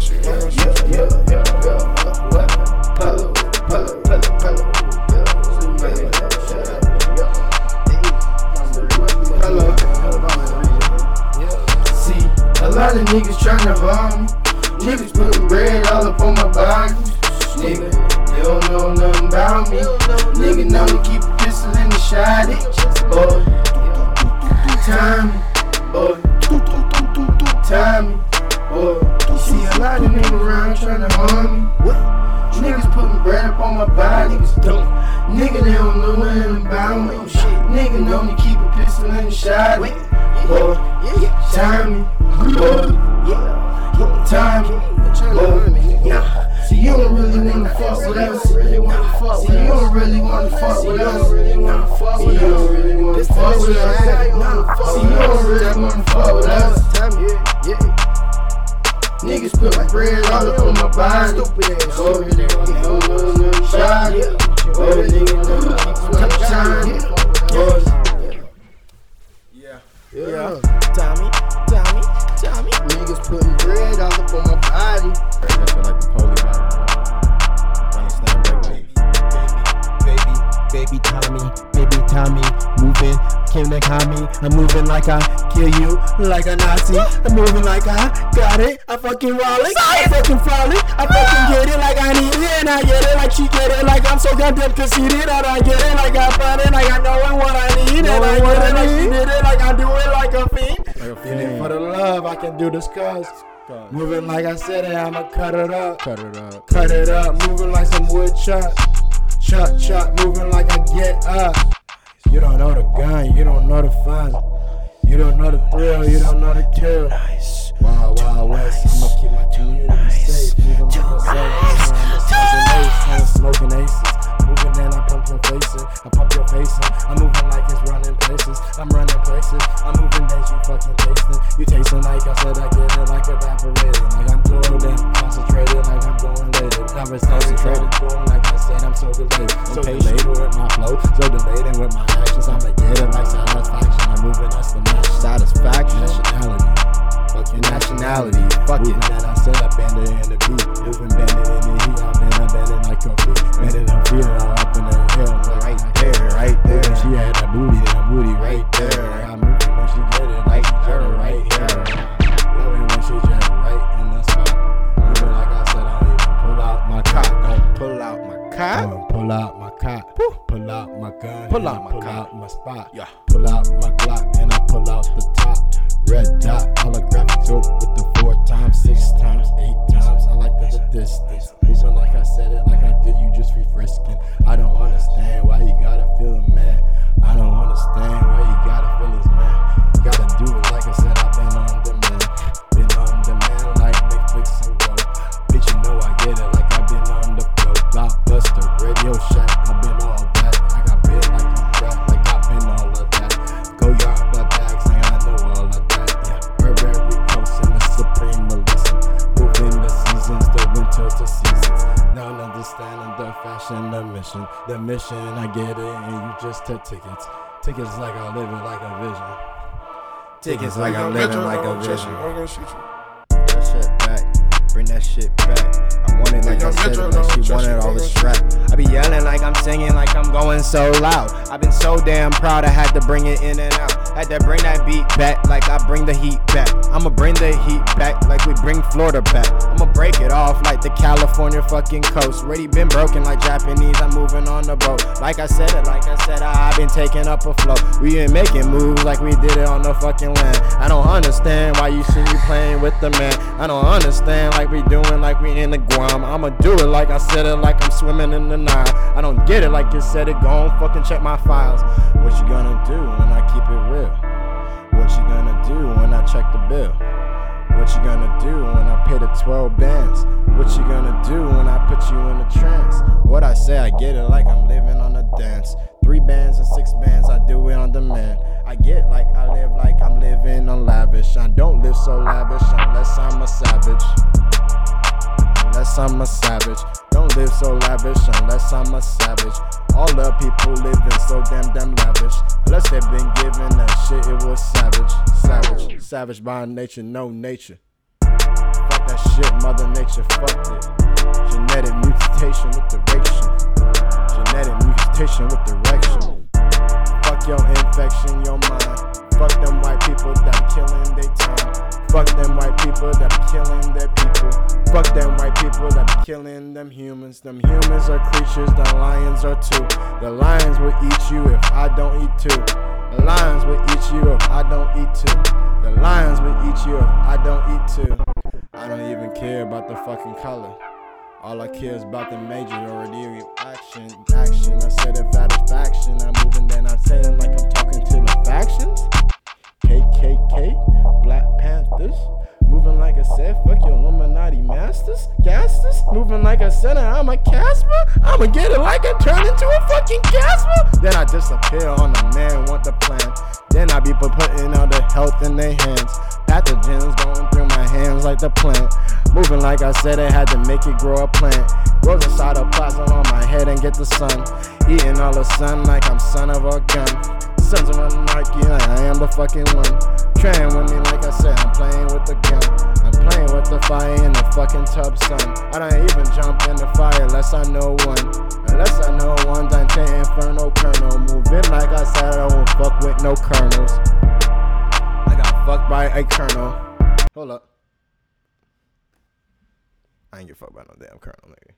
shoot you. You. Yeah, yeah, yeah, a lot of niggas tryna bomb me. Niggas putting bread all up on my body. Nigga, they don't know nothing about me. Nigga know to keep a pistol in the shot. Boy, time me. Boy, time me. See a lot of niggas around tryna harm me. What? Niggas putting bread up on my body. Don't. Nigga, they don't know nothing about me. Oh, shit. Nigga know to keep a pistol in the shot. Boy, time me. Boy, time me. Boy, See, you don't really wanna fuck with us. See, you don't really wanna fuck with us. See, you don't really wanna fuck with us. Bread all up on my body. Oh, nigga, no, no, no, shot. Oh, nigga, no, no, shine. Oh, Yeah. yeah. Tommy, Tommy, Tommy. Niggas putting bread all up on my body. I feel like the police out here. Understand, break Baby, baby Tommy, baby Tommy, moving, Kim Nakami. I'm moving like I kill you, like a Nazi. I'm moving like I got it. I fucking roll it, I fucking fall it. I fucking get it like I need it, and I get it like she get it. Like I'm so goddamn conceited that I get it like I find it, like I know what I need, and I get it like she did it, like I do it like a fiend. Like a Feeling fiend. for the love, I can do this cause. God. Moving like I said it, I'ma cut it up. Cut it up. Cut it up, moving like some wood chuck. Chuck, chuck, moving like I get up. You don't know the gun, you don't know the fun. You don't know the thrill, you don't know the kill. Wild, wild west, I'ma keep my community safe. Nationality. Fuck it. That I said I bend it in the beat. Moving, bending in the heat. I've been, it like. Bending and feeling all up in the hill. Right there, right there. She had that booty, that booty right there. I'm Pull out my gun. Pull out my pull out my spot. Yeah. Pull out my Glock and I pull out the top. Red dot, holographic dope with the four times, six times, eight times. I like the distance. Moving like I said it, like I understanding the mission. The mission, I get it, and you just took tickets. Tickets like I live it like a vision. Tickets like I'm living like a vision. I'm gonna shoot you. that shit back. Bring that shit back. I want it like I said it, like she wanted all the strap. I be yelling like I'm singing, like I'm going so loud. I've been so damn proud, I had to bring it in and out. Had to bring that beat back, like I bring the heat back. I'ma bring the heat back, like we bring Florida back. I'ma break it off like the California fucking coast. Already been broken like Japanese, I'm moving on the boat. Like I said it, like I said, I, I've been taking up a flow. We been making moves like we did it on the fucking land. I don't understand why you see me playing with the man. I don't understand like we doing like we in the Guam. I'ma do it like I said it, like I'm swimming in the Nile. I don't get it like you said it. Go on, fucking check my files. What you gonna do when I keep it real? What you gonna do when I check the bill? What you gonna do when I pay the 12 bands? What you gonna do when I put you in a trance? What I say, I get it like I'm living on a dance. Three bands and six bands, I do it on demand. I get like I live like I'm living on lavish. I don't live so lavish unless I'm a savage. Unless I'm a savage. Don't live so lavish unless I'm a savage. All the people living so damn damn lavish. Unless they've been given that shit, it was savage. Savage. Savage by nature, no nature. Fuck that shit. Mother Nature fucked it. Genetic mutation with direction. Genetic mutation with direction. Infection, your mind. Fuck them white people that killing their time. Fuck them white people that killing their people. Fuck them white people that killing them humans. Them humans are creatures, the lions are too. The lions will eat you if I don't eat too. The lions will eat you if I don't eat too. The lions will eat you if I don't eat too. I don't even care about the fucking color. All I care is about the major majority action. Action. I said if satisfaction. I'm moving, then I'm saying like I'm talking to the factions. KKK, Black Panthers. Moving like I said, fuck your Illuminati masters, gasters. Moving like I said, I'm a Casper. I'ma get it like I turn into a fucking Casper. Then I disappear on the man, want the plan. Then I be putting all the health in their hands. Pathogens going through like the plant. Moving like I said, I had to make it grow a plant. Grows inside a plasma on my head and get the sun. Eating all the sun like I'm son of a gun. Sons of anarchy, like I am the fucking one. Trying with me like I said, I'm playing with the gun. I'm playing with the fire in the fucking tub, son. I don't even jump in the fire unless I know one. Unless I know one, Dante Inferno Colonel. Moving like I said, I won't fuck with no colonels. I got fucked by a colonel. Hold up. I ain't get fucked by no damn colonel, nigga.